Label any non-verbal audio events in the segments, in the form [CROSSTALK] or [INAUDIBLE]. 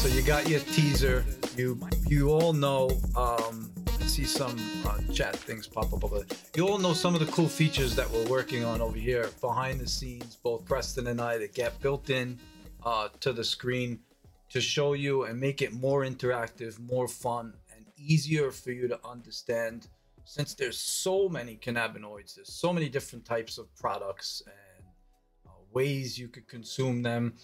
So you got your teaser. You you all know. Um, I see some uh, chat things pop up over there. You all know some of the cool features that we're working on over here behind the scenes. Both Preston and I that get built in uh, to the screen to show you and make it more interactive, more fun, and easier for you to understand. Since there's so many cannabinoids, there's so many different types of products and uh, ways you could consume them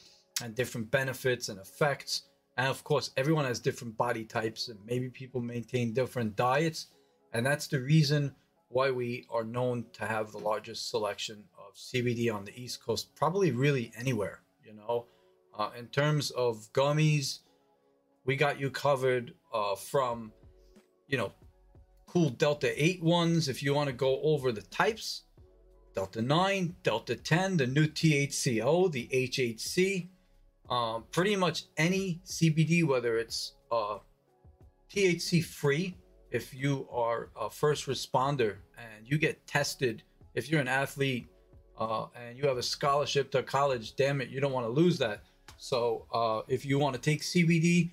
and different benefits and effects. And of course, everyone has different body types, and maybe people maintain different diets. And that's the reason why we are known to have the largest selection of CBD on the East Coast, probably really anywhere. You know, uh, in terms of gummies, we got you covered uh, from, you know, cool Delta 8 ones if you want to go over the types. Delta 9, Delta 10, the new THCO, the HHC, um, pretty much any CBD, whether it's uh, THC free, if you are a first responder and you get tested, if you're an athlete uh, and you have a scholarship to college, damn it, you don't want to lose that. So uh, if you want to take CBD,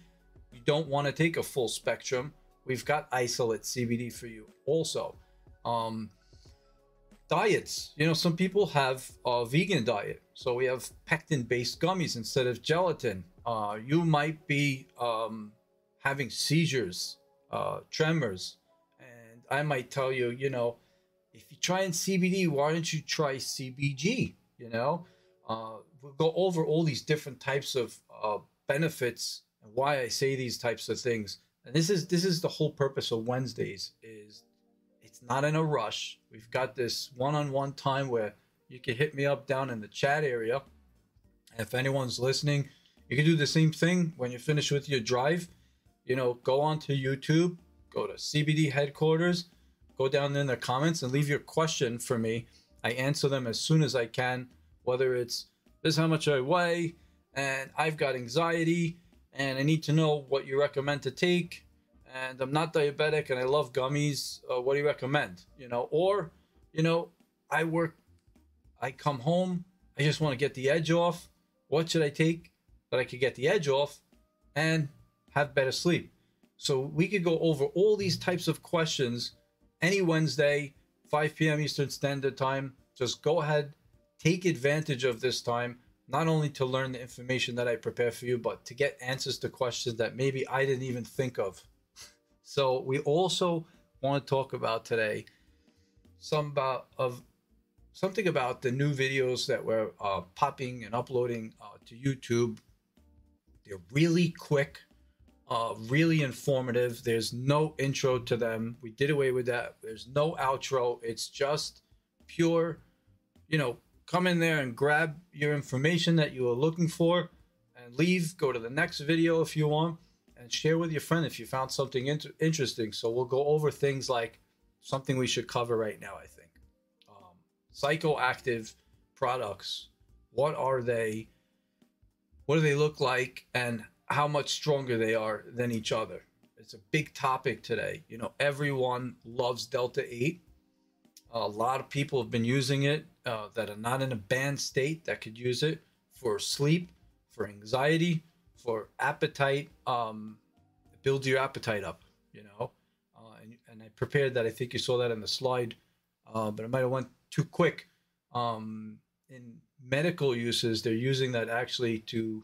you don't want to take a full spectrum. We've got isolate CBD for you also. Um, diets, you know, some people have a vegan diet, so we have pectin-based gummies instead of gelatin. Uh, you might be um, having seizures, uh, tremors, and I might tell you, you know, if you're trying CBD, why don't you try CBG? You know, uh, we'll go over all these different types of uh, benefits and why I say these types of things. And this is this is the whole purpose of Wednesdays is it's not in a rush. We've got this one-on-one time where you can hit me up down in the chat area. If anyone's listening, you can do the same thing when you finish with your drive. You know, go onto YouTube, go to CBD headquarters, go down in the comments and leave your question for me. I answer them as soon as I can, whether it's this is how much I weigh and I've got anxiety and I need to know what you recommend to take and I'm not diabetic and I love gummies. Uh, what do you recommend? You know, or, you know, I work, I come home, I just want to get the edge off. What should I take that I could get the edge off and have better sleep? So we could go over all these types of questions any Wednesday, 5 p.m. Eastern Standard Time. Just go ahead, take advantage of this time, not only to learn the information that I prepare for you, but to get answers to questions that maybe I didn't even think of. So we also want to talk about today some about of something about the new videos that we're uh, popping and uploading uh, to YouTube. They're really quick, uh, really informative. There's no intro to them. We did away with that. There's no outro. It's just pure, you know, come in there and grab your information that you are looking for and leave. Go to the next video if you want and share with your friend if you found something inter- interesting. So we'll go over things like something we should cover right now. I think um, psychoactive products. What are they? What do they look like, and how much stronger they are than each other? It's a big topic today. You know, everyone loves Delta Eight. A lot of people have been using it uh, that are not in a banned state that could use it for sleep, for anxiety, for appetite. Um, builds your appetite up, you know. Uh, and, and I prepared that. I think you saw that in the slide, uh, but I might have went too quick. Um, in medical uses, they're using that actually to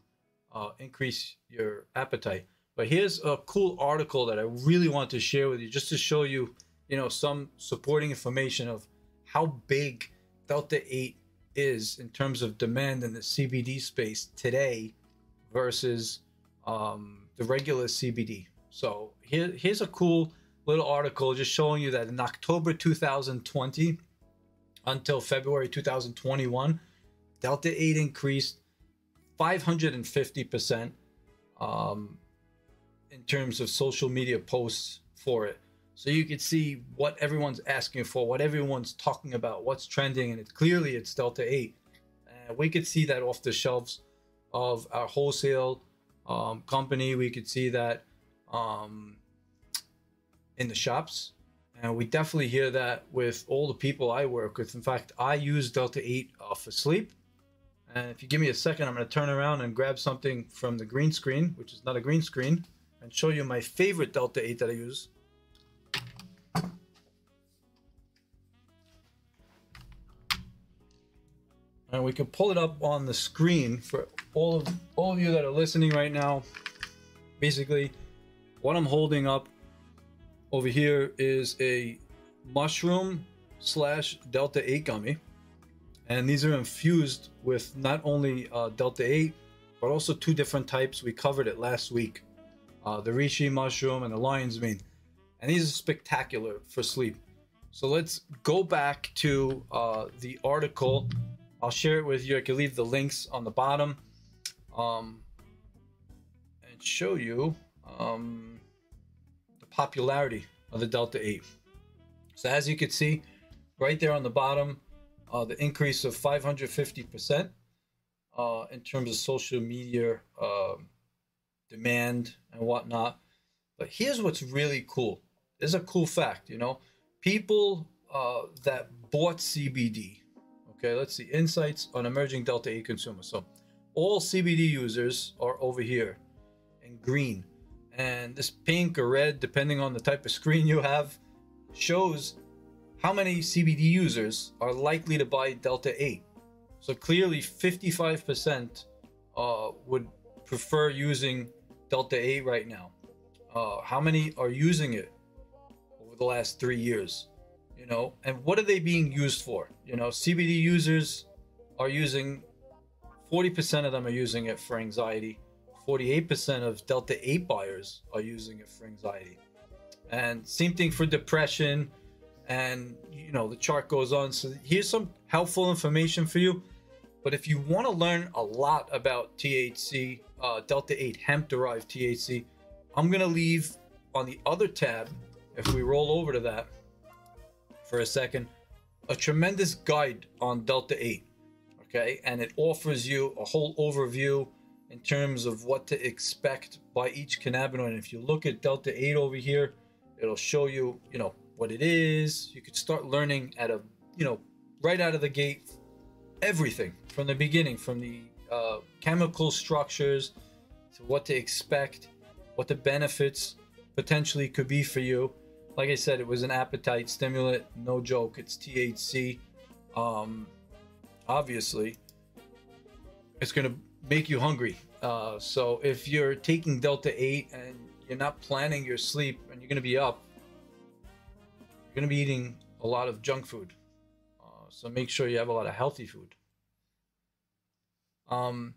uh, increase your appetite. But here's a cool article that I really want to share with you, just to show you, you know, some supporting information of how big Delta 8 is in terms of demand in the CBD space today versus um, the regular CBD. So here, here's a cool little article just showing you that in October 2020 until February 2021, Delta 8 increased 550% um, in terms of social media posts for it. So you can see what everyone's asking for, what everyone's talking about, what's trending, and it's clearly it's Delta 8. And we could see that off the shelves of our wholesale um, company. We could see that um, in the shops. And we definitely hear that with all the people I work with. In fact, I use Delta 8 uh, for sleep And if you give me a second, I'm going to turn around and grab something from the green screen, which is not a green screen, and show you my favorite Delta 8 that I use. And we can pull it up on the screen for all of all of you that are listening right now. Basically, what I'm holding up over here is a mushroom slash Delta 8 gummy. And these are infused with not only uh, Delta 8, but also two different types. We covered it last week uh, the Reishi mushroom and the lion's mane. And these are spectacular for sleep. So let's go back to uh, the article. I'll share it with you. I can leave the links on the bottom um, and show you um, the popularity of the Delta 8. So as you can see, right there on the bottom, uh, the increase of 550% uh, in terms of social media uh, demand and whatnot. But here's what's really cool. There's a cool fact, you know, people uh, that bought CBD. Okay, let's see insights on emerging Delta 8 consumers. So all CBD users are over here in green. And this pink or red, depending on the type of screen you have, shows how many CBD users are likely to buy Delta 8. So clearly 55% uh, would prefer using Delta 8 right now. Uh, how many are using it over the last three years? You know, and what are they being used for? You know, CBD users are using 40% of them are using it for anxiety. 48% of Delta 8 buyers are using it for anxiety. And same thing for depression, and you know the chart goes on so here's some helpful information for you but if you want to learn a lot about thc uh, delta 8 hemp derived thc i'm going to leave on the other tab if we roll over to that for a second a tremendous guide on delta 8 okay and it offers you a whole overview in terms of what to expect by each cannabinoid and if you look at delta 8 over here it'll show you you know what it is. You could start learning at a, you know, right out of the gate, everything from the beginning, from the uh, chemical structures to what to expect, what the benefits potentially could be for you. Like I said, it was an appetite stimulant, no joke. It's THC. Um, obviously, it's going to make you hungry. Uh, so if you're taking Delta 8 and you're not planning your sleep and you're going to be up, you're going to be eating a lot of junk food. Uh, so make sure you have a lot of healthy food. Um,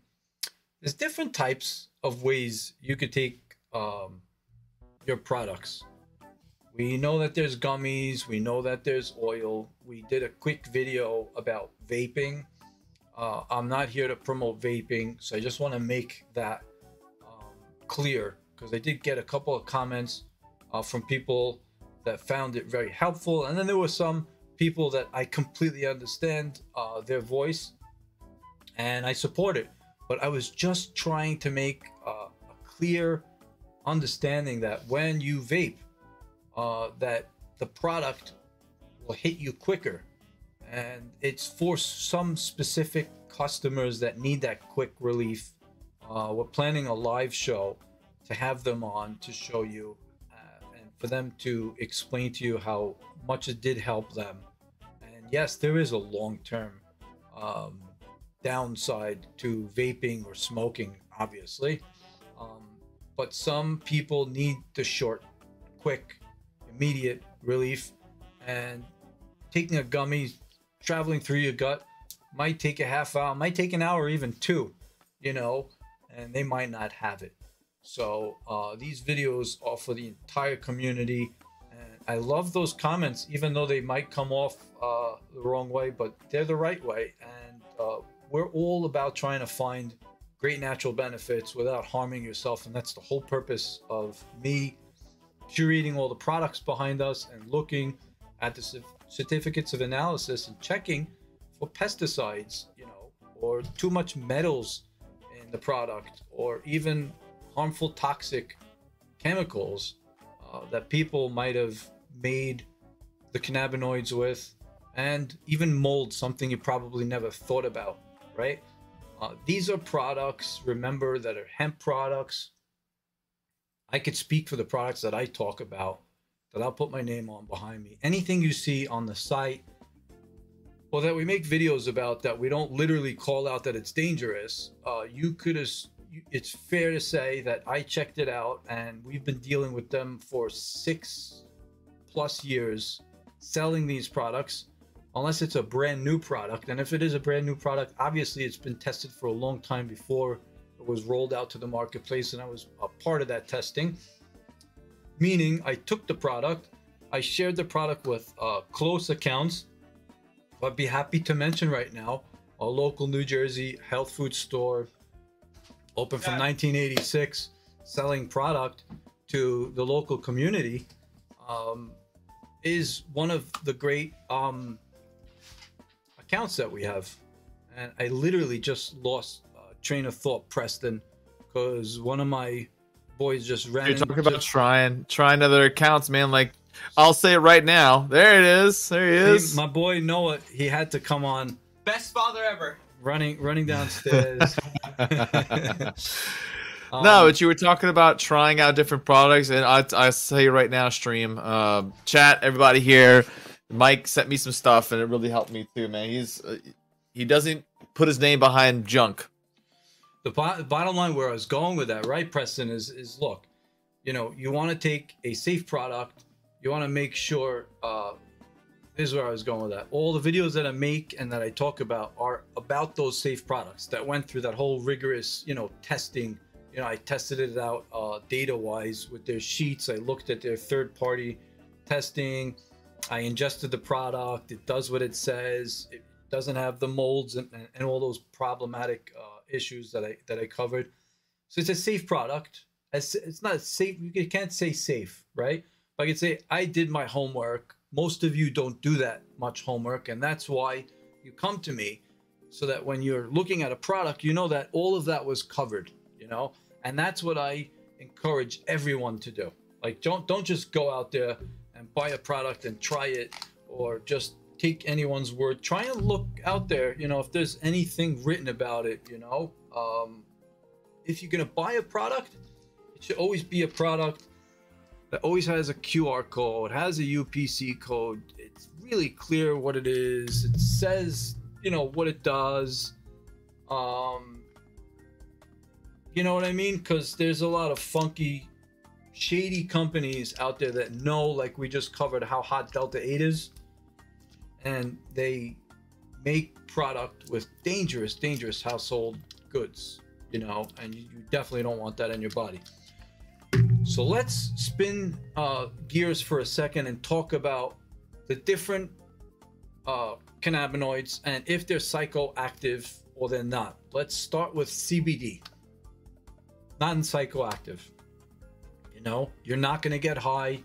there's different types of ways you could take um, your products. We know that there's gummies. We know that there's oil. We did a quick video about vaping. Uh, I'm not here to promote vaping, so I just want to make that um, clear because I did get a couple of comments uh, from people that found it very helpful. And then there were some people that I completely understand uh, their voice and I support it. But I was just trying to make uh, a clear understanding that when you vape, uh, that the product will hit you quicker. And it's for some specific customers that need that quick relief. Uh, we're planning a live show to have them on to show you uh, and for them to explain to you how much it did help them. And yes, there is a long term um, downside to vaping or smoking, obviously. Um, but some people need the short, quick, immediate relief. And taking a gummy, traveling through your gut, might take a half hour, might take an hour, even two, you know, and they might not have it. So uh, these videos are for the entire community. And I love those comments, even though they might come off uh, the wrong way, but they're the right way. And uh, we're all about trying to find great natural benefits without harming yourself. And that's the whole purpose of me curating all the products behind us and looking at the certificates of analysis and checking for pesticides, you know, or too much metals in the product, or even harmful, toxic chemicals uh, that people might have made the cannabinoids with, and even mold, something you probably never thought about, right? Uh, these are products, remember, that are hemp products. I could speak for the products that I talk about, that I'll put my name on behind me. Anything you see on the site, or that we make videos about that we don't literally call out that it's dangerous, uh, you could it's fair to say that I checked it out and we've been dealing with them for six plus years selling these products unless it's a brand new product and if it is a brand new product obviously it's been tested for a long time before was rolled out to the marketplace and I was a part of that testing meaning I took the product I shared the product with uh, close accounts I'd be happy to mention right now a local New Jersey health food store open from 1986, selling product to the local community, um, is one of the great um, accounts that we have. And I literally just lost train of thought, Preston, because one of my boys just ran. You're talking about trying, trying other accounts, man. Like, I'll say it right now. There it is. There he is. my boy Noah, he had to come on. Best father ever running running downstairs. [LAUGHS] [LAUGHS] um, no, but you were talking about trying out different products, and I I say right now, stream, uh, chat, everybody here. Mike sent me some stuff, and it really helped me too, man. He's uh, he doesn't put his name behind junk. The, bo- bottom line where I was going with that, right, Preston, is is look, you know, you want to take a safe product, you want to make sure uh, this is where I was going with that. All the videos that I make and that I talk about are about those safe products that went through that whole rigorous, you know, testing. You know, I tested it out uh, data wise with their sheets. I looked at their third party testing. I ingested the product. It does what it says. It doesn't have the molds and, and all those problematic uh, issues that I that I covered. So it's a safe product. It's, it's not safe. You can't say safe, right? But I can say I did my homework most of you don't do that much homework, and that's why you come to me so that when you're looking at a product, you know that all of that was covered, you know? And that's what I encourage everyone to do. Like don't don't just go out there and buy a product and try it or just take anyone's word. Try and look out there, you know, if there's anything written about it, you know. Um, if you're gonna buy a product, it should always be a product that always has a QR code, has a UPC code. It's really clear what it is. It says, you know, what it does. Um, you know what I mean? Because there's a lot of funky, shady companies out there that know, like we just covered, how hot Delta 8 is. And they make product with dangerous, dangerous household goods, you know, and you definitely don't want that in your body. So let's spin uh, gears for a second and talk about the different uh, cannabinoids and if they're psychoactive or they're not. Let's start with CBD. Not psychoactive. You know, you're not going to get high.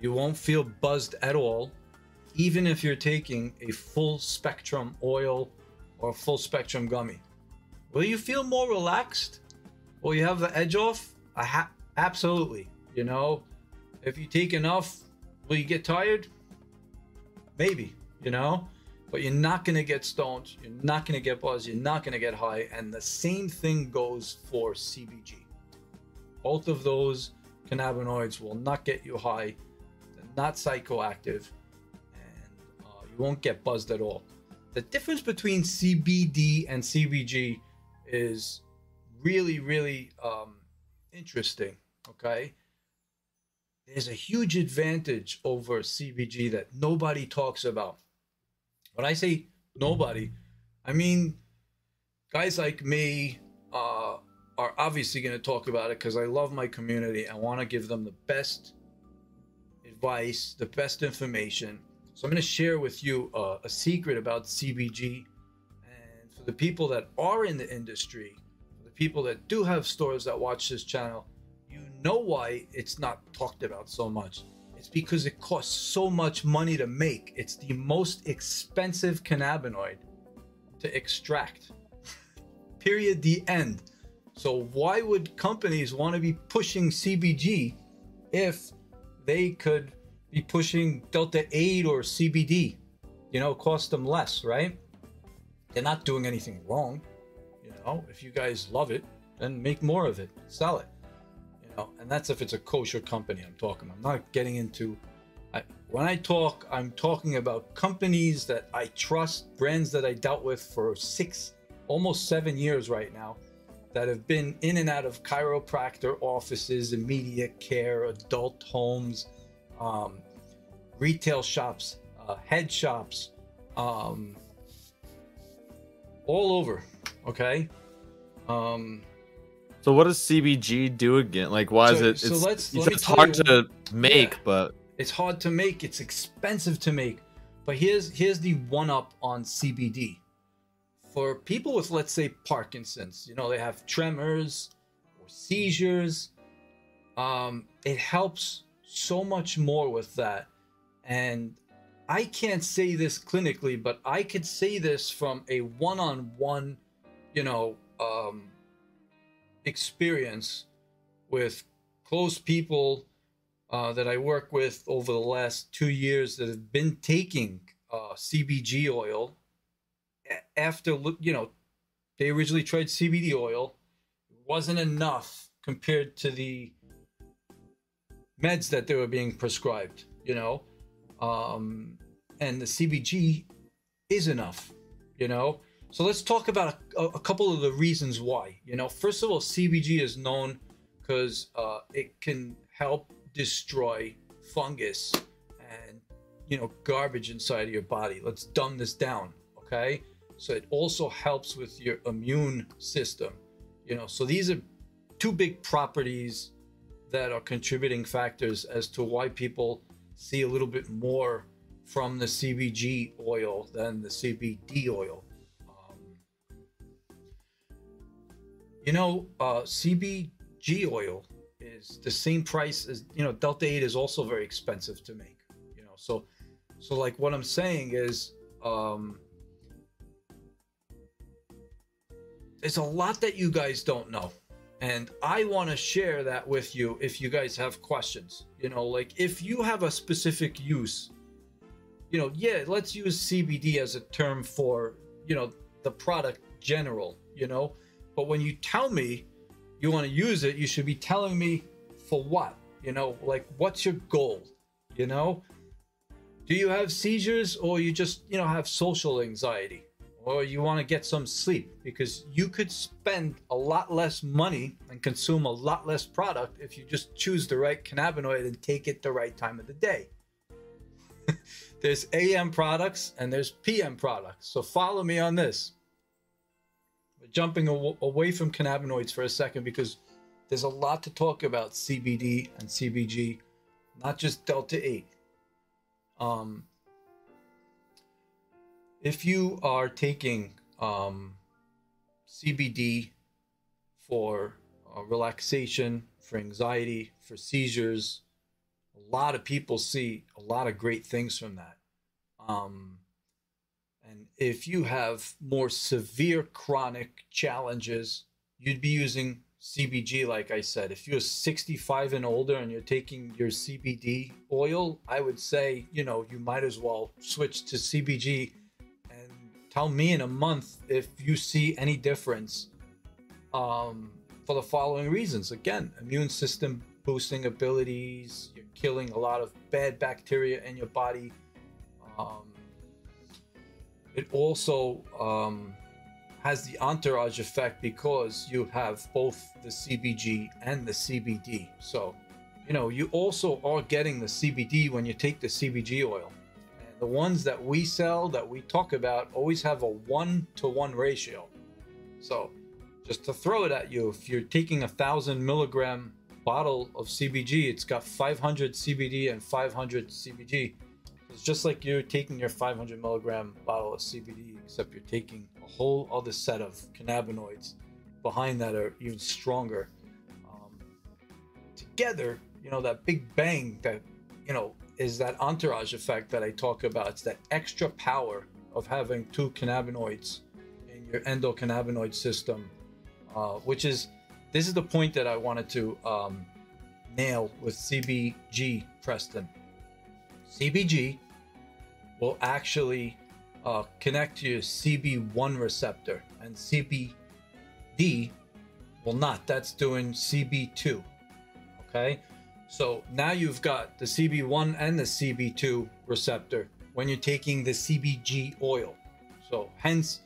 You won't feel buzzed at all, even if you're taking a full spectrum oil or full spectrum gummy. Will you feel more relaxed? Will you have the edge off? Absolutely. You know, if you take enough, will you get tired? Maybe. You know, but you're not gonna get stoned. You're not gonna get buzzed. You're not gonna get high. And the same thing goes for CBG. Both of those cannabinoids will not get you high. They're not psychoactive, you won't get buzzed at all. The difference between CBD and CBG is really, really um, interesting. Okay. There's a huge advantage over CBG that nobody talks about. When I say nobody, I mean guys like me uh, are obviously going to talk about it because I love my community. I want to give them the best advice, the best information. So I'm going to share with you uh, a secret about CBG. And for the people that are in the industry, the people that do have stores that watch this channel, you know why it's not talked about so much. It's because it costs so much money to make. It's the most expensive cannabinoid to extract. [LAUGHS] Period. The end. So why would companies want to be pushing CBG if they could be pushing Delta 8 or CBD? You know, cost them less, right? they're not doing anything wrong. You know, if you guys love it, then make more of it, sell it. You know, and that's if it's a kosher company I'm talking. I'm not getting into. I, when I talk, I'm talking about companies that I trust, brands that I dealt with for six, almost seven years right now, that have been in and out of chiropractor offices, immediate care, adult homes, um, retail shops, uh, head shops, um, all over. Okay. Um, So what does CBG do again? Like, why is it? so It's, let's- it's hard you- to make, Yeah. but it's hard to make. It's expensive to make. But here's here's the one up on CBD. For people with let's say Parkinson's, you know, they have tremors or seizures. Um, it helps so much more with that. And I can't say this clinically, but I could say this from a one-on-one, you know, um, experience with close people uh, that I work with over the last two years that have been taking uh, CBG oil after look, you know, they originally tried CBD oil, it wasn't enough compared to the meds that they were being prescribed, you know, um, and the CBG is enough, you know. So let's talk about a, a couple of the reasons why. You know, first of all, CBG is known because uh, it can help destroy fungus and you know garbage inside of your body. Let's dumb this down, okay? So it also helps with your immune system. You know, so these are two big properties that are contributing factors as to why people see a little bit more from the CBG oil than the CBD oil. Um, you know, uh, CBG oil is the same price as you know. Delta Eight is also very expensive to make. You know, so so like what I'm saying is, um, there's a lot that you guys don't know, and I want to share that with you if you guys have questions. You know, like if you have a specific use, you know, yeah, let's use CBD as a term for you know the product general. You know, but when you tell me you want to use it, you should be telling me for what? You know, like what's your goal? You know, do you have seizures or you just, you know, have social anxiety or you want to get some sleep? Because you could spend a lot less money and consume a lot less product if you just choose the right cannabinoid and take it the right time of the day. [LAUGHS] there's AM products and there's PM products. So follow me on this jumping aw- away from cannabinoids for a second because there's a lot to talk about CBD and CBG, not just Delta 8. Um, if you are taking um, CBD for uh, relaxation, for anxiety, for seizures, a lot of people see a lot of great things from that. Um, and if you have more severe chronic challenges, you'd be using CBG, like I said. If you're 65 and older and you're taking your CBD oil, I would say, you know, you might as well switch to CBG tell me in a month if you see any difference um, for the following reasons. Again, immune system boosting abilities, you're killing a lot of bad bacteria in your body. Um, it also um, has the entourage effect because you have both the CBG and the CBD. So, you know, you also are getting the CBD when you take the CBG oil. The ones that we sell, that we talk about, always have a one to one ratio. So, just to throw it at you, if you're taking a thousand milligram bottle of CBG, it's got 500 CBD and 500 CBG. It's just like you're taking your 500 milligram bottle of CBD, except you're taking a whole other set of cannabinoids behind that are even stronger. Um, together, you know, that big bang that, you know, is that entourage effect that I talk about. It's that extra power of having two cannabinoids in your endocannabinoid system, uh, which is, this is the point that I wanted to um, nail with CBG, Preston. CBG will actually uh, connect to your CB1 receptor, and CBD will not. That's doing CB2. Okay, so now you've got the CB1 and the CB2 receptor when you're taking the CBG oil. So, hence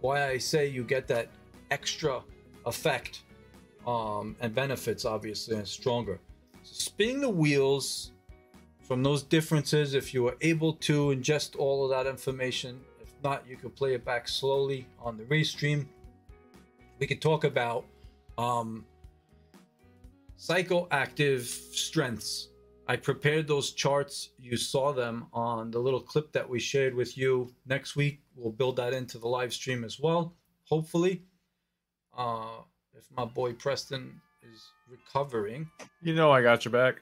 why I say you get that extra effect um, and benefits, obviously, and stronger. So spinning the wheels from those differences, if you were able to ingest all of that information, if not, you could play it back slowly on the restream. We could talk about um, psychoactive strengths. I prepared those charts. You saw them on the little clip that we shared with you. Next week, we'll build that into the live stream as well, hopefully. Uh, if my boy Preston is recovering. You know I got your back.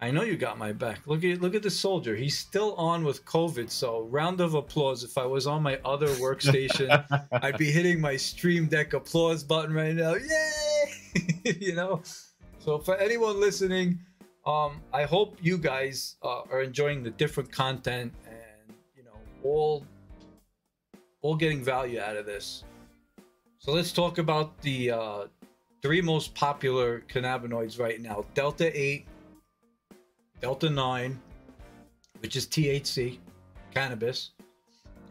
I know you got my back. Look at look at the soldier. He's still on with COVID. So round of applause. If I was on my other workstation, [LAUGHS] I'd be hitting my stream deck applause button right now. Yay! [LAUGHS] you know. So for anyone listening, um, I hope you guys uh, are enjoying the different content and you know all all getting value out of this. So let's talk about the uh, three most popular cannabinoids right now: Delta Eight, Delta 9, which is THC, cannabis,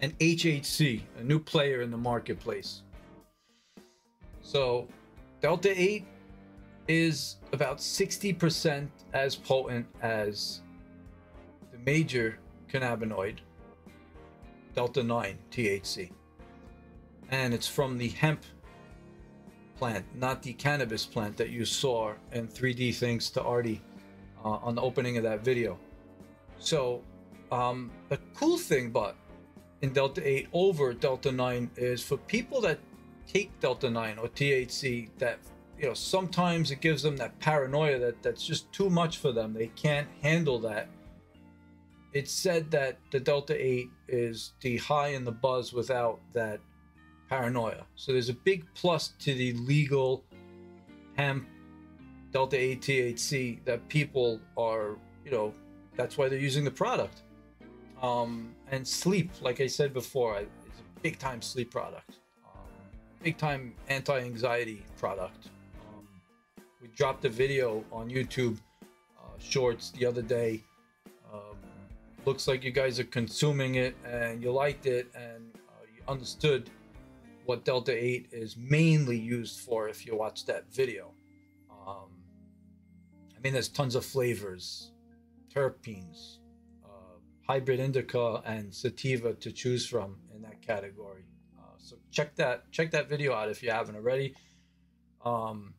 and HHC, a new player in the marketplace. So, Delta 8 is about 60% as potent as the major cannabinoid, Delta 9 THC. And it's from the hemp plant, not the cannabis plant that you saw in 3D thanks to Artie uh, on the opening of that video. So, um, the cool thing, but in Delta 8 over Delta 9 is for people that take Delta 9 or THC that you know sometimes it gives them that paranoia that that's just too much for them. They can't handle that. It's said that the Delta 8 is the high in the buzz without that paranoia. So there's a big plus to the legal hemp delta 8 THC that people are, you know, that's why they're using the product. Um, and sleep, like I said before, it's a big time sleep product, um, big time anti anxiety product. We dropped a video on YouTube uh, Shorts the other day. Um, looks like you guys are consuming it and you liked it and uh, you understood what Delta 8 is mainly used for if you watch that video. Um, I mean, there's tons of flavors, terpenes, uh, hybrid indica, and sativa to choose from in that category. Uh, so check that check that video out if you haven't already. Um,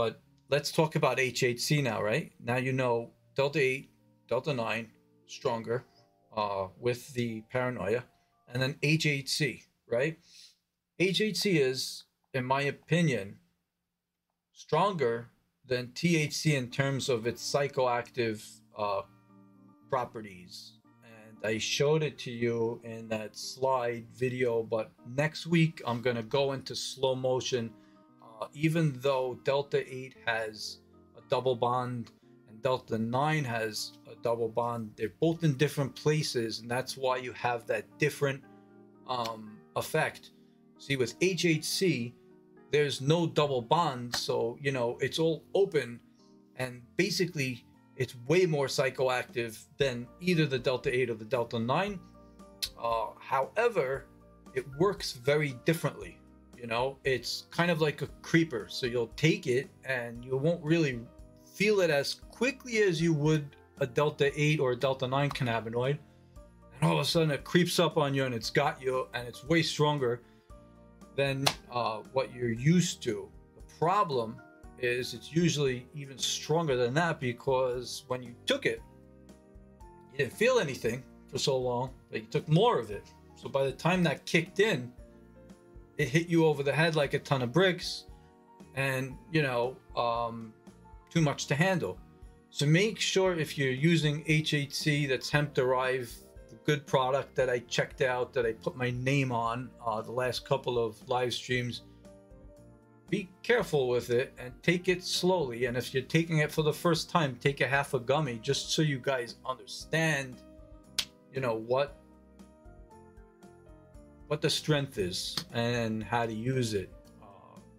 but let's talk about HHC now, right? Now you know Delta 8, Delta 9, stronger uh, with the paranoia, and then HHC, right? HHC is, in my opinion, stronger than THC in terms of its psychoactive uh, properties. And I showed it to you in that slide video, but next week I'm going to go into slow motion. Uh, even though Delta 8 has a double bond and Delta 9 has a double bond, they're both in different places, and that's why you have that different um, effect. See, with HHC, there's no double bond, so you know it's all open, and basically it's way more psychoactive than either the Delta 8 or the Delta 9. Uh, however, it works very differently. You know, it's kind of like a creeper, so you'll take it and you won't really feel it as quickly as you would a Delta 8 or a Delta 9 cannabinoid. And all of a sudden it creeps up on you and it's got you and it's way stronger than uh, what you're used to. The problem is it's usually even stronger than that because when you took it, you didn't feel anything for so long, but you took more of it. So by the time that kicked in, it hit you over the head like a ton of bricks and, you know, um, too much to handle. So make sure if you're using HHC that's hemp derived good product that I checked out that I put my name on uh, the last couple of live streams. Be careful with it and take it slowly. And if you're taking it for the first time, take a half a gummy just so you guys understand, you know, what what the strength is and how to use it.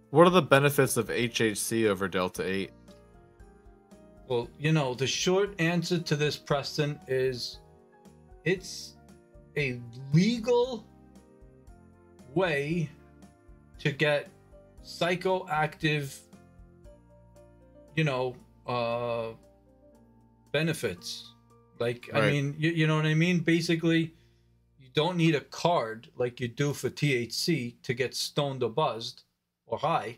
What are the benefits of HHC over Delta 8? well, you know, the short answer to this, Preston, is it's a legal way to get psychoactive, you know, uh, benefits. Like, I mean, you, you know what I mean? Basically, don't need a card like you do for THC to get stoned or buzzed or high.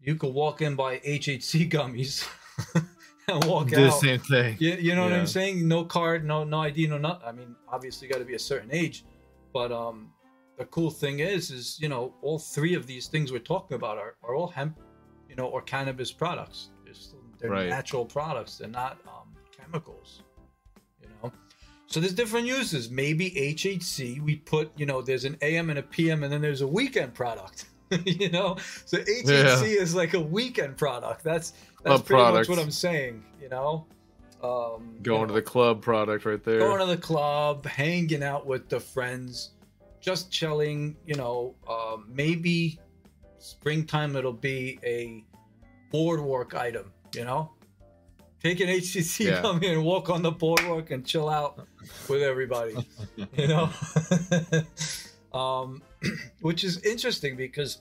You could walk in buy HHC [LAUGHS] gummies [LAUGHS] and walk Do the same thing. You, you know what I'm saying? No card, no no ID, no not. I mean, obviously, you got to be a certain age, but um, the cool thing is, is you know, all three of these things we're talking about are, are all hemp, you know, or cannabis products. They're, still, they're Right. natural products. They're not um, chemicals. Know, so there's different uses. Maybe HHC, we put, you know, there's an AM and a PM, and then there's a weekend product. [LAUGHS] you know, so HHC is like a weekend product. That's that's pretty product. much what I'm saying. You know. Um, you Going to the club product right there. going to the club, hanging out with the friends, just chilling. You know, um, maybe springtime it'll be a boardwalk item. You know, take an HCC, Yeah. come here and walk on the boardwalk and chill out with everybody. [LAUGHS] you know, [LAUGHS] um, [CLEARS THROAT] which is interesting because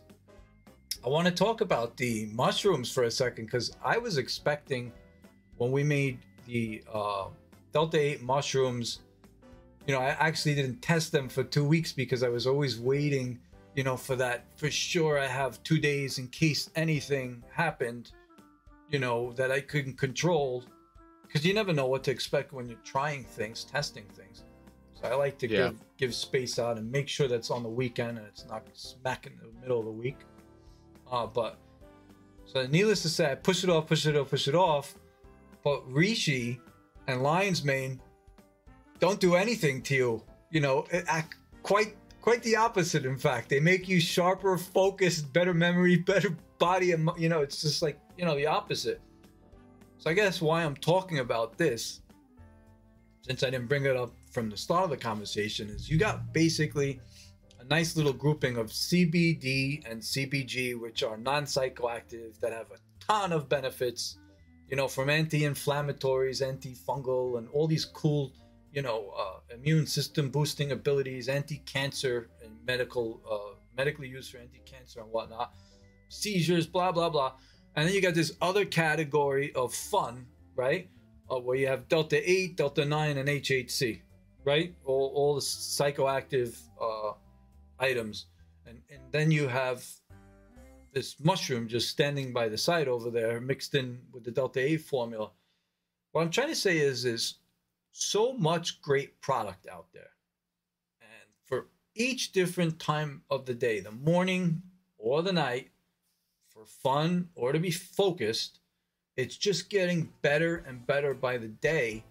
I want to talk about the mushrooms for a second because I was expecting when we made the uh, Delta 8 mushrooms, you know, I actually didn't test them for two weeks because I was always waiting, you know, for that. For sure, I have two days in case anything happened, you know, that I couldn't control. Because you never know what to expect when you're trying things, testing things. So I like to Yeah. give give space out and make sure that's on the weekend and it's not smack in the middle of the week. Uh, but so needless to say, I push it off, push it off, push it off. But Reishi and Lion's Mane don't do anything to you. You know, it, act quite quite the opposite. In fact, they make you sharper, focused, better memory, better body, and you know, it's just like you know the opposite. So I guess why I'm talking about this, since I didn't bring it up from the start of the conversation, is you got basically a nice little grouping of CBD and CBG, which are non-psychoactive that have a ton of benefits you know, from anti-inflammatories, antifungal, and all these cool, you know, uh, immune system boosting abilities, anti-cancer, and medical, uh, medically used for anti-cancer and whatnot, seizures, blah blah blah, and then you got this other category of fun, right? Uh, where you have delta eight, delta nine, and HHC, right? All all the psychoactive uh, items, and and then you have this mushroom just standing by the side over there, mixed in with the Delta 8 formula. What I'm trying to say is, is so much great product out there. And for each different time of the day, the morning or the night, for fun or to be focused, it's just getting better and better by the day.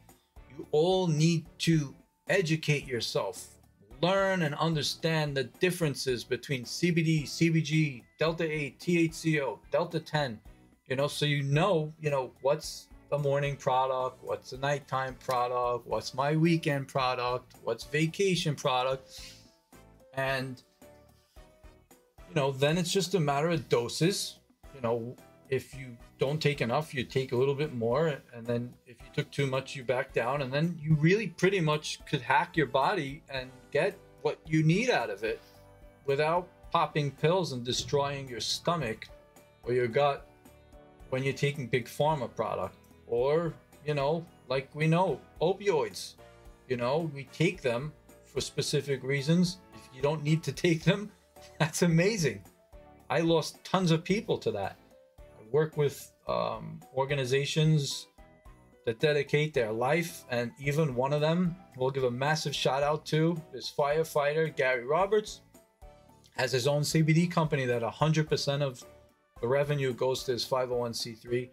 You all need to educate yourself learn and understand the differences between CBD, CBG, Delta 8, THCO, Delta 10, you know, so you know, you know, what's the morning product, what's the nighttime product, what's my weekend product, what's vacation product. And you know, then it's just a matter of doses. Know, if you don't take enough, you take a little bit more, and then if you took too much, you back down, and then you really pretty much could hack your body and get what you need out of it without popping pills and destroying your stomach or your gut when you're taking big pharma product. Or you know like we know opioids you know we take them for specific reasons. If you don't need to take them [LAUGHS] that's amazing i lost tons of people to that. I work with um, organizations that dedicate their life and even one of them we'll give a massive shout out to is firefighter gary roberts. Has his own cbd company that 100% of the revenue goes to his 501c3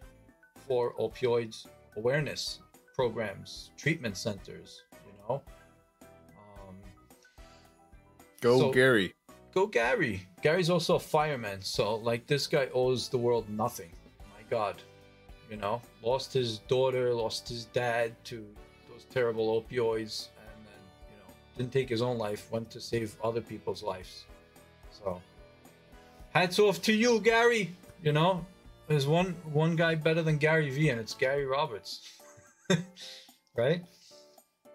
for opioids awareness programs treatment centers you know? Um, Go So- Gary. Go Gary. Gary's also a fireman, so like this guy owes the world nothing. My God, you know, lost his daughter, lost his dad to those terrible opioids, and then you know didn't take his own life, went to save other people's lives. So, hats off to you, Gary. You know, there's one one guy better than Gary Vee, and it's Gary Roberts, [LAUGHS] right?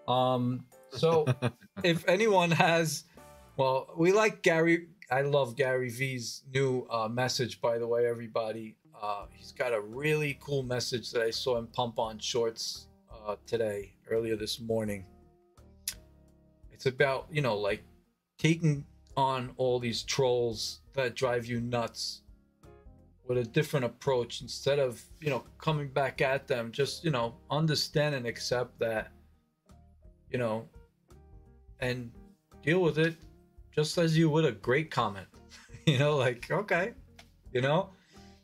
Um. So, [LAUGHS] if anyone has, well, we like Gary. I love Gary Vee's new uh, message, by the way, everybody. Uh, he's got a really cool message that I saw him pump on shorts uh, today, earlier this morning. It's about, you know, like taking on all these trolls that drive you nuts with a different approach instead of, you know, coming back at them. Just, you know, understand and accept that, you know, and deal with it just as you would a great comment. [LAUGHS] you know, like, okay, you know?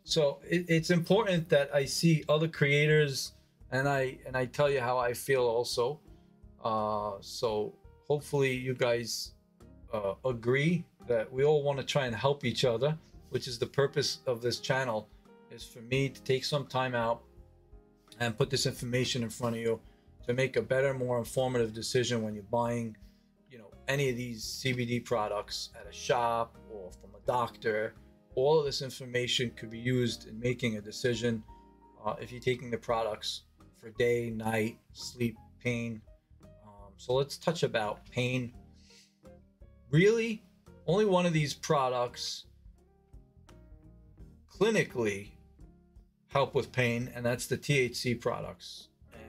So it, it's important that I see other creators and I and I tell you how I feel also. Uh, so hopefully you guys uh, agree that we all want to try and help each other, which is the purpose of this channel, is for me to take some time out and put this information in front of you to make a better, more informative decision when you're buying, you know, any of these CBD products at a shop or from a doctor. All of this information could be used in making a decision uh, if you're taking the products for day, night, sleep, pain. Um, so let's touch about pain. Really, only one of these products clinically help with pain, and that's the THC products. And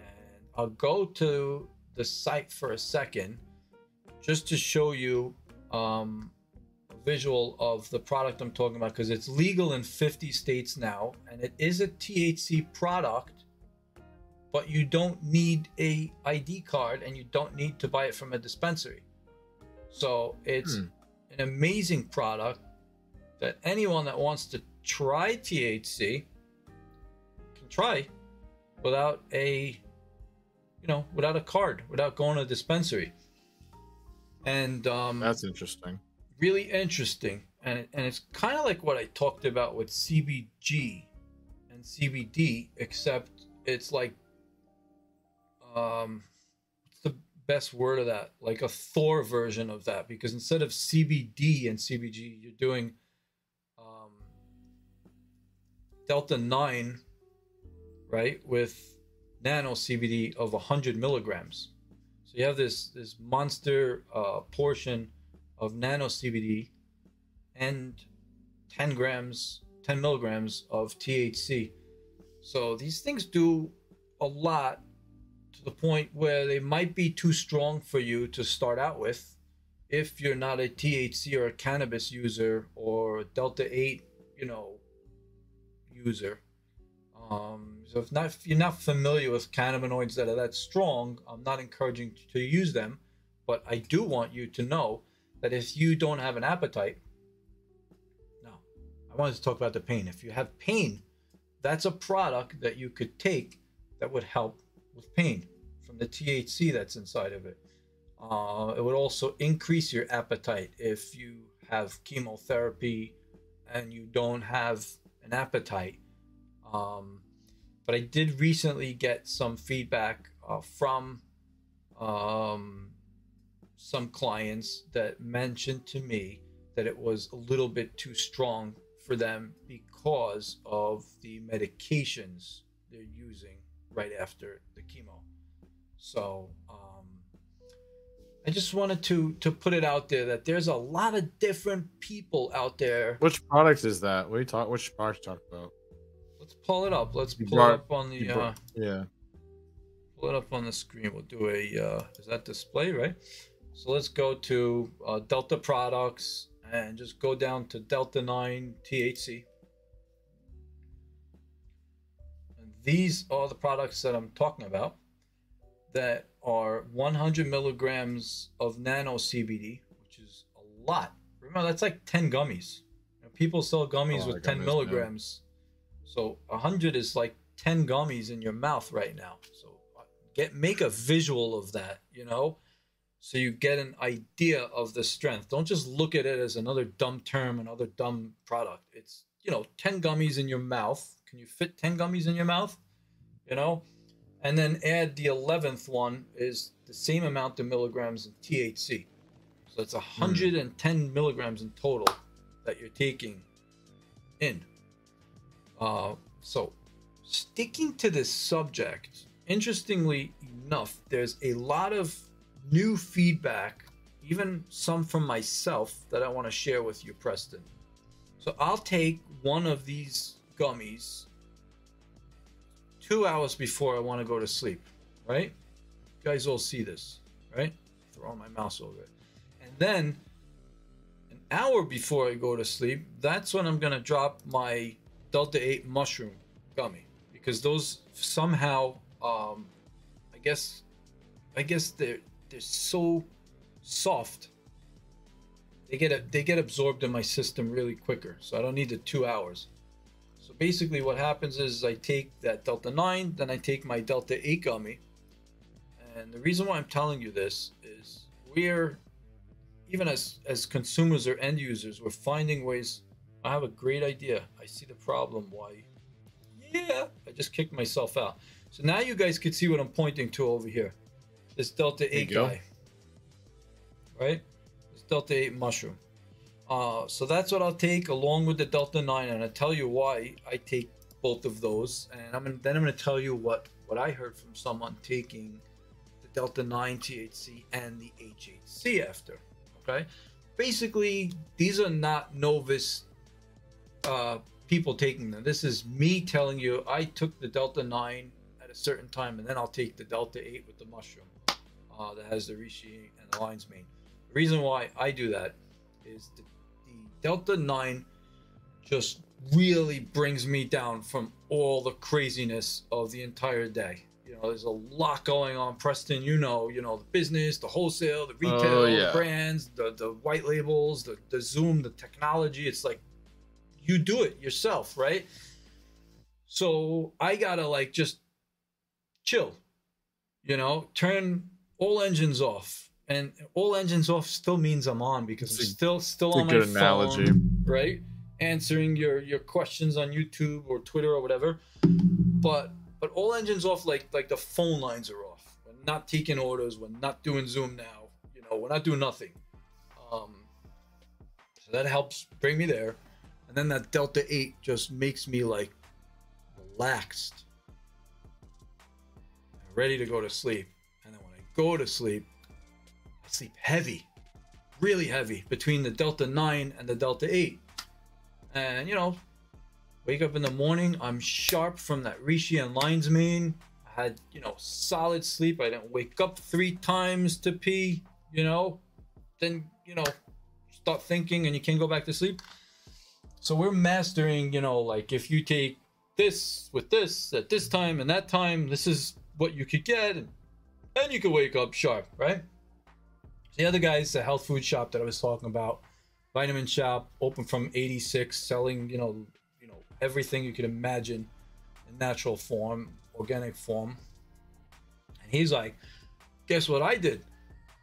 I'll go to the site for a second just to show you um, a visual of the product I'm talking about because it's legal in 50 states now, and it is a THC product but you don't need a ID card and you don't need to buy it from a dispensary. So it's hmm. an amazing product that anyone that wants to try THC can try without a you know without a card without going to a dispensary and um that's interesting. really interesting. And and it's kind of like what i talked about with cbg and cbd except it's like um what's the best word of that? Like a thor version of that because instead of cbd and cbg you're doing um delta 9 right with nano cbd of 100 milligrams so you have this this monster uh, portion of nano cbd and 10 grams 10 milligrams of thc so these things do a lot to the point where they might be too strong for you to start out with if you're not a THC or a cannabis user or a Delta 8, you know, user. Um, so if not if you're not familiar with cannabinoids that are that strong, I'm not encouraging to use them, but I do want you to know that if you don't have an appetite, no, I wanted to talk about the pain. If you have pain, that's a product that you could take that would help with pain from the THC that's inside of it. Uh, it would also increase your appetite if you have chemotherapy and you don't have an appetite. Um, but I did recently get some feedback uh, from um, some clients that mentioned to me that it was a little bit too strong for them because of the medications they're using right after the chemo. So um, I just wanted to to put it out there that there's a lot of different people out there. Which product is that? What you talk? Which product talk about? Let's pull it up. Let's pull it up on the. Uh, yeah. Pull it up on the screen. We'll do a. Uh, is that display right? So let's go to uh, Delta products and just go down to Delta 9 THC. And these are the products that I'm talking about that are 100 milligrams of nano CBD, which is a lot. Remember, that's like 10 gummies. You know, people sell gummies oh, with 10 gummies, milligrams. So 100 is like 10 gummies in your mouth right now. So uh, get make a visual of that, you know, so you get an idea of the strength. Don't just look at it as another dumb term, another dumb product. It's you know 10 gummies in your mouth can you fit 10 gummies in your mouth you know and then add the 11th one is the same amount of milligrams in THC. So it's 110 milligrams in total that you're taking in. Uh, so, sticking to this subject, interestingly enough, there's a lot of new feedback, even some from myself, that I want to share with you, Preston. So, I'll take one of these gummies two hours before I want to go to sleep, right? You guys all see this, right? Throwing my mouse over it. And then an hour before I go to sleep, that's when I'm going to drop my Delta 8 mushroom gummy because those somehow um I guess I guess they're they're so soft. They get they get absorbed in my system really quicker, so I don't need the 2 hours. So basically what happens is I take that Delta 9, then I take my Delta 8 gummy. And the reason why I'm telling you this is we're even as as consumers or end users, we're finding ways I have a great idea. I see the problem. Why? Yeah, I just kicked myself out. So now you guys can see what I'm pointing to over here. This Delta 8 you go. guy. Right? This Delta 8 mushroom. Uh, so that's what I'll take along with the Delta 9, and I'll tell you why I take both of those. And I'm gonna, then I'm going to tell you what, what I heard from someone taking the Delta 9 THC and the HHC after. Okay? Basically, these are not novice uh, people taking them. This is me telling you I took the Delta 9 at a certain time, and then I'll take the Delta 8 with the mushroom uh, that has the reishi and the lion's mane. The reason why I do that is the, the Delta 9 just really brings me down from all the craziness of the entire day. You know, there's a lot going on, Preston. You know, you know the business, the wholesale, the retail, Oh, yeah. the brands, the the white labels, the the Zoom, the technology. It's like you do it yourself, right? So I gotta like just chill, you know, turn all engines off. And all engines off still means I'm on because I'm a- still still it's on my good analogy. phone, right? Answering your your questions on YouTube or Twitter or whatever. But but all engines off like like the phone lines are off. We're not taking orders. We're not doing Zoom now. You know, we're not doing nothing. Um, so that helps bring me there. And then that Delta 8 just makes me like relaxed. Ready to go to sleep. And then when I go to sleep, I sleep heavy. Really heavy between the Delta 9 and the Delta 8. And you know, wake up in the morning, I'm sharp from that Reishi and Lion's Mane. I had, you know, solid sleep. I didn't wake up three times to pee, you know. Then, you know, start thinking and you can't go back to sleep. So we're mastering, you know, like if you take this with this at this time and that time, this is what you could get, and then you could wake up sharp, right? The other guy's the health food shop that I was talking about, vitamin shop, open from '86, selling, you know, you know everything you could imagine in natural form, organic form. And he's like, "Guess what I did?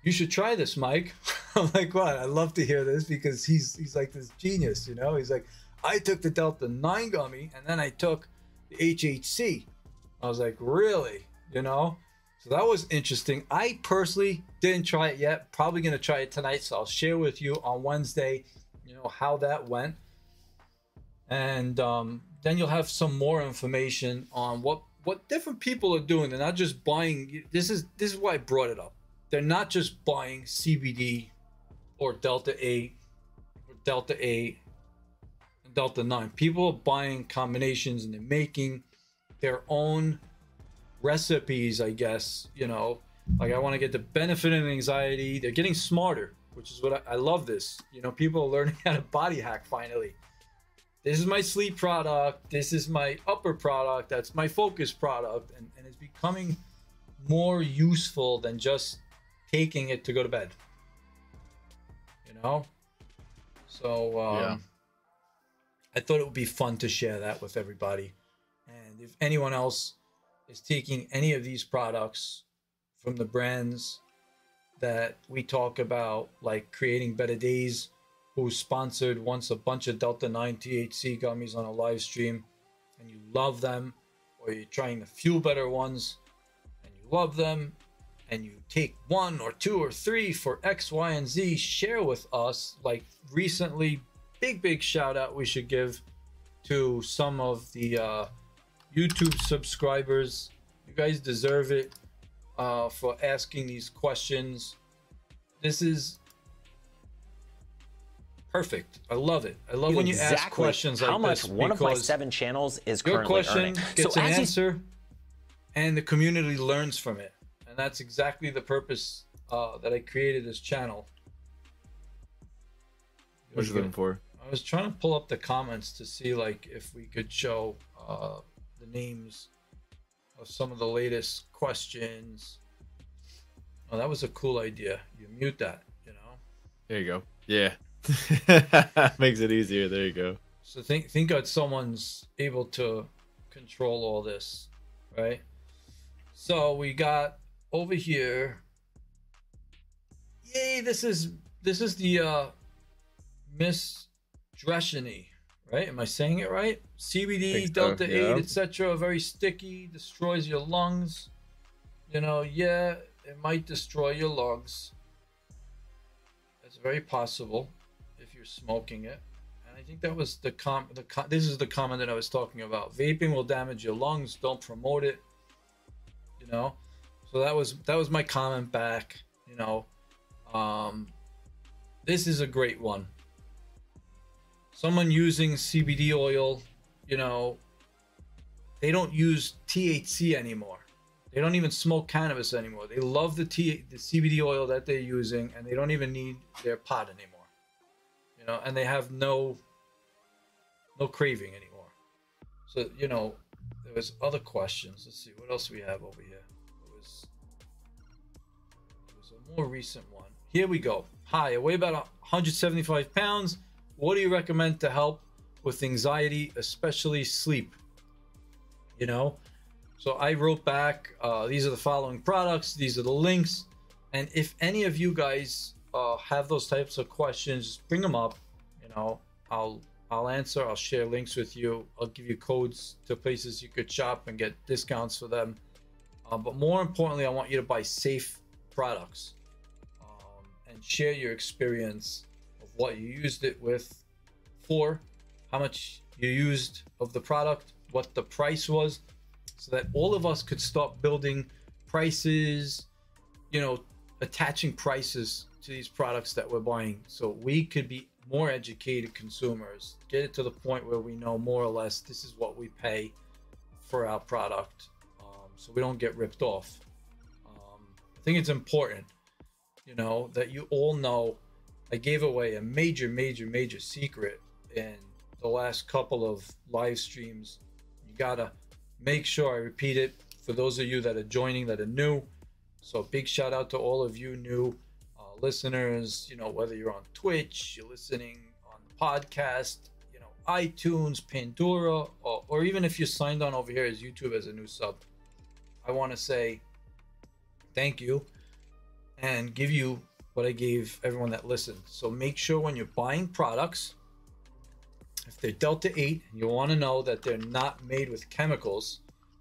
You should try this, Mike." [LAUGHS] [LAUGHS] I'm like, "What? I love to hear this because he's he's like this genius, you know? He's like, I took the Delta 9 gummy and then I took the HHC. I was like, really? You know? So that was interesting. I personally didn't try it yet. Probably to try it tonight. So I'll share with you on Wednesday, you know, how that went. And um, then you'll have some more information on what what different people are doing. They're not just buying. This is this is why I brought it up. They're not just buying CBD or Delta 8 or Delta 8 and Delta 9. People are buying combinations and they're making their own recipes, I guess. You know, like I want to get the benefit and anxiety. They're getting smarter, which is what I, I love this. You know, people are learning [LAUGHS] how to body hack finally. This is my sleep product. This is my upper product. That's my focus product. And, and it's becoming more useful than just taking it to go to bed. You know? So, um, Yeah. I thought it would be fun to share that with everybody. And if anyone else is taking any of these products from the brands that we talk about, like Creating Better Days, who sponsored once a bunch of Delta 9 THC gummies on a live stream, and you love them, or you're trying the Fuel Better ones, and you love them, and you take one or two or three for X, Y, and Z, share with us. Like recently, big, big shout out we should give to some of the uh, YouTube subscribers. You guys deserve it uh, for asking these questions. This is perfect. I love it. I love when you ask exactly questions how like much this one of my seven channels is Your currently question earning. gets so an as you answer, and the community learns from it, that's exactly the purpose uh, that I created this channel. What you looking for? I was trying to pull up the comments to see like if we could show uh, the names of some of the latest questions. Oh, that was a cool idea. You mute that, you know. There you go. Yeah. [LAUGHS] Makes it easier. There you go. So think think that someone's able to control all this, right? So we got over here. Yay! This is this is the uh, Miss Dreshany, right? Am I saying it right? CBD, so, Delta yeah. Eight, etc. Very sticky, destroys your lungs. You know, yeah, it might destroy your lungs. It's very possible if you're smoking it. And I think that was the com. The com- this is the comment that I was talking about. Vaping will damage your lungs. Don't promote it. You know, so that was that was my comment back. You know, um, this is a great one. Someone using CBD oil, you know, they don't use THC anymore. They don't even smoke cannabis anymore. They love the T the CBD oil that they're using, and they don't even need their pot anymore. You know, and they have no no craving anymore. So you know, there was other questions. Let's see what else we have over here. More recent one. Here we go. Hi, I weigh about 175 pounds. What do you recommend to help with anxiety, especially sleep? You know, so I wrote back, uh, these are the following products, these are the links. And if any of you guys uh, have those types of questions, bring them up. You know, I'll I'll answer. I'll share links with you. I'll give you codes to places you could shop and get discounts for them. Uh, but more importantly, I want you to buy safe products and share your experience of what you used it with, for, how much you used of the product, what the price was, so that all of us could start building prices, you know, attaching prices to these products that we're buying so we could be more educated consumers, get it to the point where we know more or less this is what we pay for our product um, so we don't get ripped off. Um, I think it's important, you know, that you all know I gave away a major, major, major secret in the last couple of live streams. You gotta make sure I repeat it for those of you that are joining that are new. So big shout out to all of you new uh, listeners. You know whether you're on Twitch, you're listening on the podcast, you know iTunes, Pandora, or, or even if you're signed on over here as YouTube as a new sub. I want to say thank you and give you what I gave everyone that listened. So make sure when you're buying products, if they're Delta 8, you want to know that they're not made with chemicals.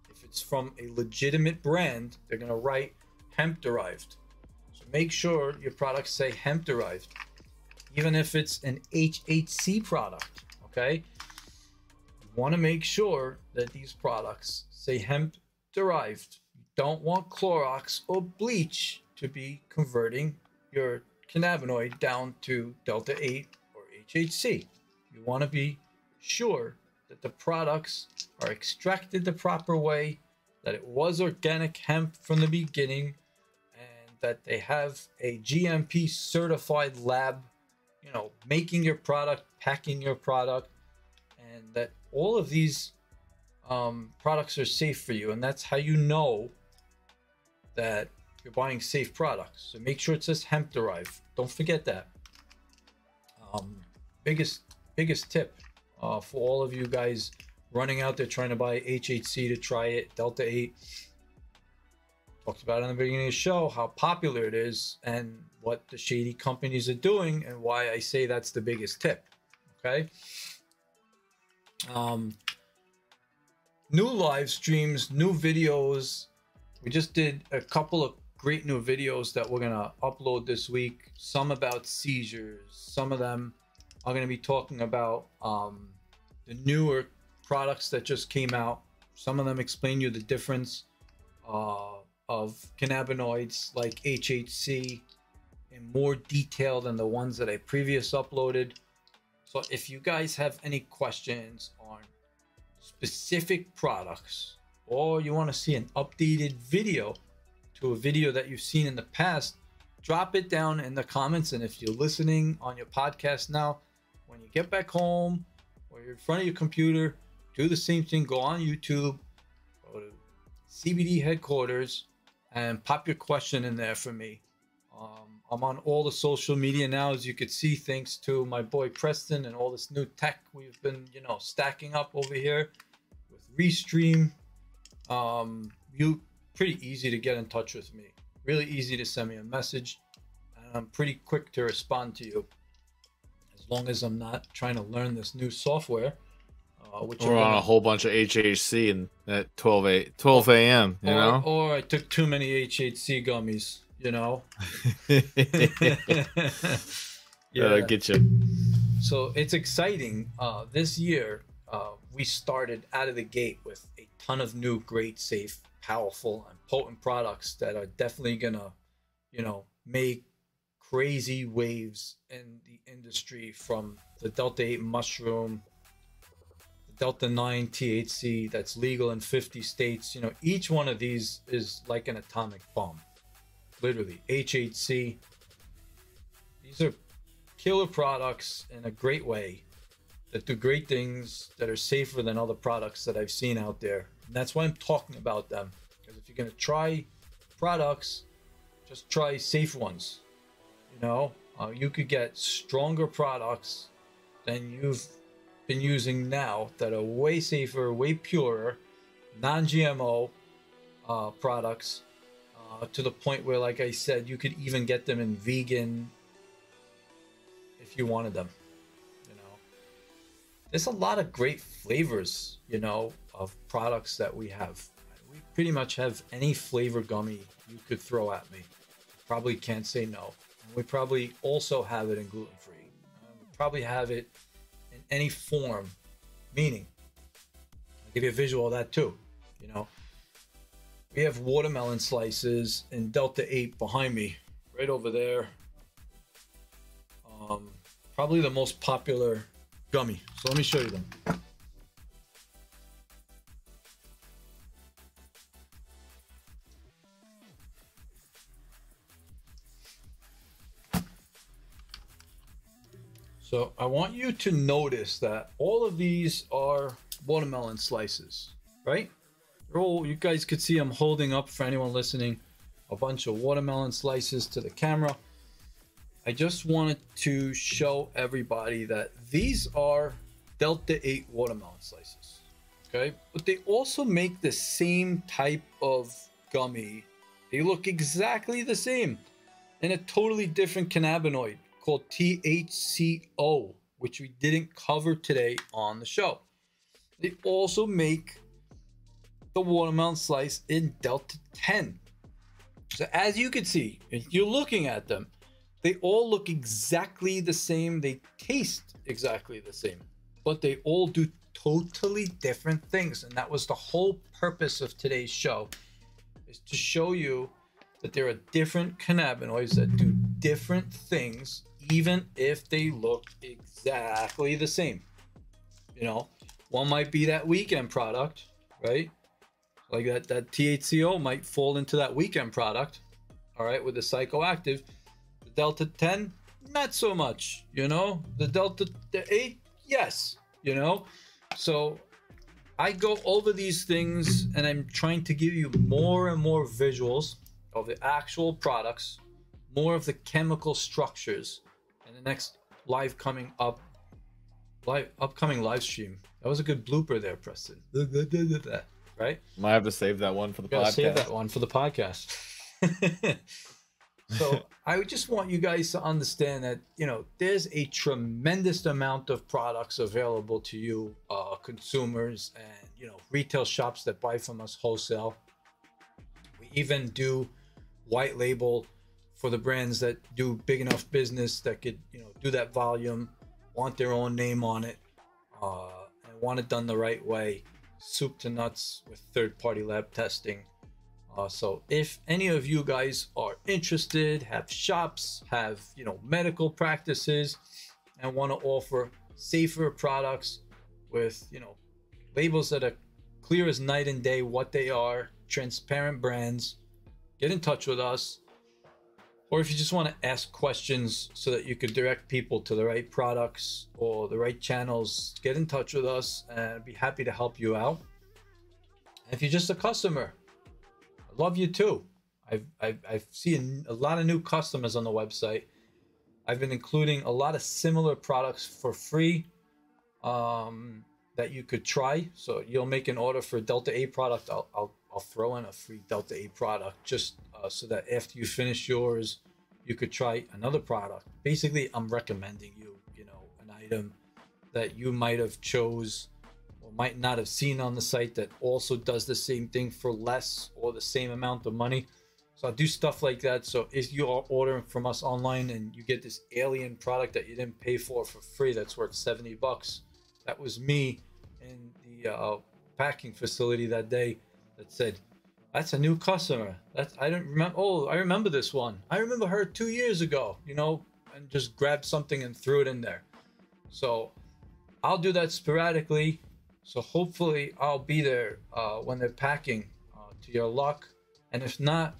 If it's from a legitimate brand, they're going to write hemp derived. So make sure your products say hemp derived, even if it's an HHC product. Okay. You want to make sure that these products say hemp derived. You don't want Clorox or bleach to be converting your cannabinoid down to Delta 8 or HHC. You want to be sure that the products are extracted the proper way, that it was organic hemp from the beginning, and that they have a GMP certified lab, you know, making your product, packing your product, and that all of these um, products are safe for you. And that's how you know that you're buying safe products. So make sure it says hemp derived. Don't forget that. Um, biggest biggest tip uh, for all of you guys running out there trying to buy HHC to try it, Delta 8. Talked about in the beginning of the show how popular it is and what the shady companies are doing and why I say that's the biggest tip. Okay. Um, new live streams, new videos. We just did a couple of great new videos that we're gonna upload this week. Some about seizures. Some of them are gonna be talking about um, the newer products that just came out. Some of them explain you the difference uh, of cannabinoids like HHC in more detail than the ones that I previous uploaded. So if you guys have any questions on specific products or you want to see an updated video to a video that you've seen in the past, drop it down in the comments. And if you're listening on your podcast now, when you get back home or you're in front of your computer, do the same thing. Go on YouTube, go to CBD headquarters, and pop your question in there for me. Um, I'm on all the social media now, as you could see, thanks to my boy Preston and all this new tech we've been, you know, stacking up over here with Restream. Um, you pretty easy to get in touch with me. Really easy to send me a message, and I'm pretty quick to respond to you. As long as I'm not trying to learn this new software, uh, which I'm on a whole bunch of HHC and at 12 a 12 a.m. You or, know. or I took too many HHC gummies, you know. [LAUGHS] [LAUGHS] That'll get you. So it's exciting. Uh, this year, uh, we started out of the gate with a ton of new, great, safe, powerful, and potent products that are definitely gonna, you know, make crazy waves in the industry. From the Delta Eight mushroom, the Delta Nine THC that's legal in 50 states. You know, each one of these is like an atomic bomb. Literally, HHC. These are killer products in a great way that do great things that are safer than other products that I've seen out there. And that's why I'm talking about them. You're going to try products, just try safe ones. You know, uh, you could get stronger products than you've been using now that are way safer, way purer, non GMO uh, products. Uh, to the point where, like I said, you could even get them in vegan if you wanted them. You know, there's a lot of great flavors, you know, of products that we have. Pretty much have any flavor gummy you could throw at me. Probably can't say no. And we probably also have it in gluten free. Uh, probably have it in any form, meaning, I'll give you a visual of that too. You know, we have watermelon slices in Delta 8 behind me, right over there um, probably the most popular gummy. So let me show you them. So I want you to notice that all of these are watermelon slices, right? They're you guys could see I'm holding up for anyone listening a bunch of watermelon slices to the camera. I just wanted to show everybody that these are Delta 8 watermelon slices. Okay, but they also make the same type of gummy. They look exactly the same in a totally different cannabinoid called THCO, which we didn't cover today on the show. They also make the watermelon slice in Delta 10. So as you can see, if you're looking at them, they all look exactly the same. They taste exactly the same, but they all do totally different things. And that was the whole purpose of today's show is to show you that there are different cannabinoids that do different things, even if they look exactly the same. You know, one might be that weekend product, right? Like that, that THCO might fall into that weekend product, all right, with the psychoactive. The Delta 10, not so much, you know. The Delta the 8, yes, you know. So I go over these things and I'm trying to give you more and more visuals of the actual products, more of the chemical structures the next live coming up live upcoming live stream. That was a good blooper there, Preston. [LAUGHS] Right? Might have to save that one for the podcast. save that one for the podcast. [LAUGHS] so I just want you guys to understand that you know there's a tremendous amount of products available to you, uh, consumers, and you know retail shops that buy from us wholesale. We even do white label for the brands that do big enough business that could you know do that volume, want their own name on it, uh, and want it done the right way, soup to nuts with third party lab testing. Uh, so if any of you guys are interested, have shops, have you know medical practices, and want to offer safer products with you know labels that are clear as night and day what they are, transparent brands, get in touch with us. Or if you just want to ask questions so that you could direct people to the right products or the right channels, get in touch with us and be happy to help you out. if you're just a customer, I love you too. I've, I've, I've seen a lot of new customers on the website. I've been including a lot of similar products for free um, that you could try. So you'll make an order for a Delta 8 product. I'll, I'll, I'll throw in a free Delta 8 product just uh, so that after you finish yours, you could try another product. Basically, I'm recommending you, you know, an item that you might have chose or might not have seen on the site that also does the same thing for less or the same amount of money. So I do stuff like that. So if you are ordering from us online and you get this alien product that you didn't pay for for free, that's worth 70 bucks. That was me in the uh, packing facility that day that said, that's a new customer. That's I don't remember. Oh, I remember this one. I remember her two years ago. You know, and just grabbed something and threw it in there. So I'll do that sporadically. So hopefully I'll be there uh, when they're packing. Uh, to your luck, and if not,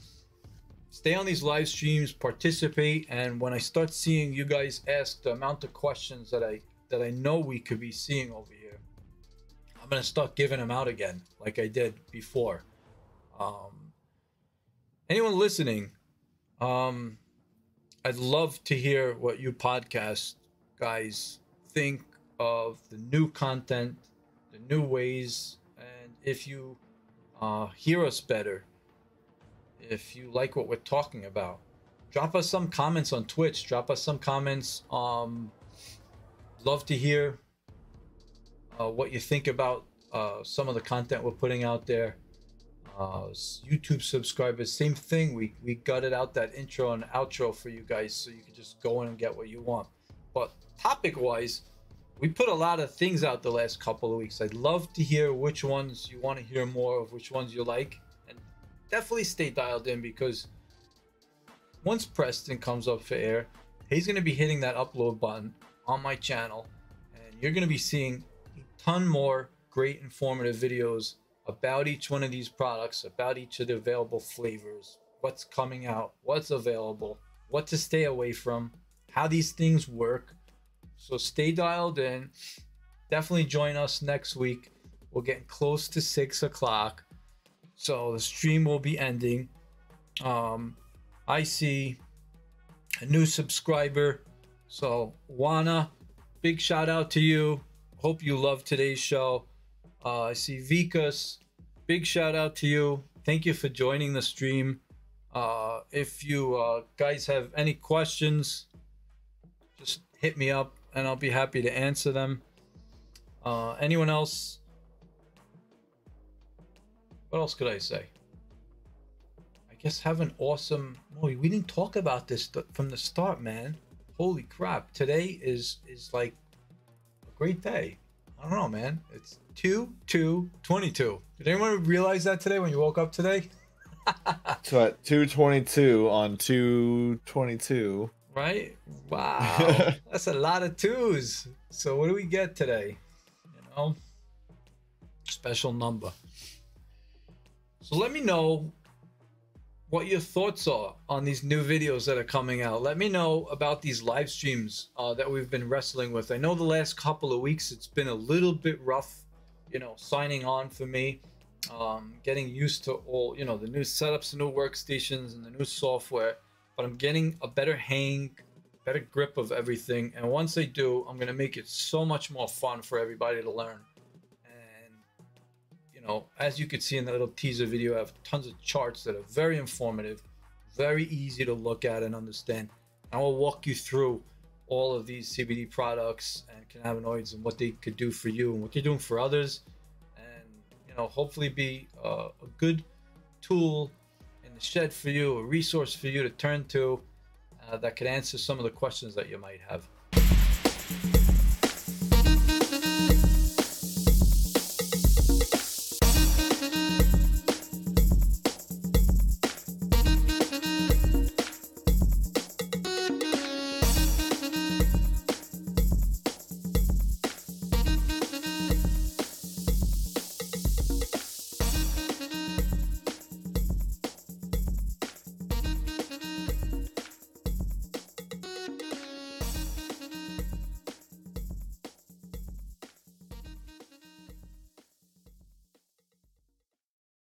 stay on these live streams, participate, and when I start seeing you guys ask the amount of questions that I that I know we could be seeing over here, I'm gonna start giving them out again, like I did before. Um, anyone listening, um, I'd love to hear what you podcast guys think of the new content, the new ways, and if you uh, hear us better, if you like what we're talking about, drop us some comments on Twitch. Drop us some comments. Um, love to hear uh, what you think about uh, some of the content we're putting out there uh, YouTube subscribers, same thing. We we gutted out that intro and outro for you guys, so you can just go in and get what you want. But topic wise, we put a lot of things out the last couple of weeks. I'd love to hear which ones you want to hear more of, which ones you like, and definitely stay dialed in because once Preston comes up for air, he's going to be hitting that upload button on my channel, and you're going to be seeing a ton more great informative videos about each one of these products, about each of the available flavors, what's coming out, what's available, what to stay away from, how these things work. So stay dialed in. Definitely join us next week. We're getting close to six o'clock. So the stream will be ending. Um, I see a new subscriber. So Juana, big shout out to you. Hope you love today's show. Uh, I see Vikas. Big shout out to you. Thank you for joining the stream. Uh, if you uh, guys have any questions, just hit me up and I'll be happy to answer them. Uh, anyone else? What else could I say? I guess have an awesome. We didn't talk about this from the start, man. Holy crap! Today is is like a great day. I don't know, man. It's 2 2 22. Did anyone realize that today when you woke up today? [LAUGHS] so at 222 on 222. Right? Wow. [LAUGHS] That's a lot of twos. So what do we get today? You know? Special number. So let me know what your thoughts are on these new videos that are coming out. Let me know about these live streams uh, that we've been wrestling with. I know the last couple of weeks it's been a little bit rough, you know, signing on for me, um, getting used to all, you know, the new setups, the new workstations, and the new software. But I'm getting a better hang, better grip of everything. And once I do, I'm going to make it so much more fun for everybody to learn you know, as you could see in the little teaser video, I have tons of charts that are very informative, very easy to look at and understand. I will walk you through all of these CBD products and cannabinoids and what they could do for you and what they're doing for others, and you know, hopefully be uh, a good tool in a shed for you, a resource for you to turn to uh, that could answer some of the questions that you might have.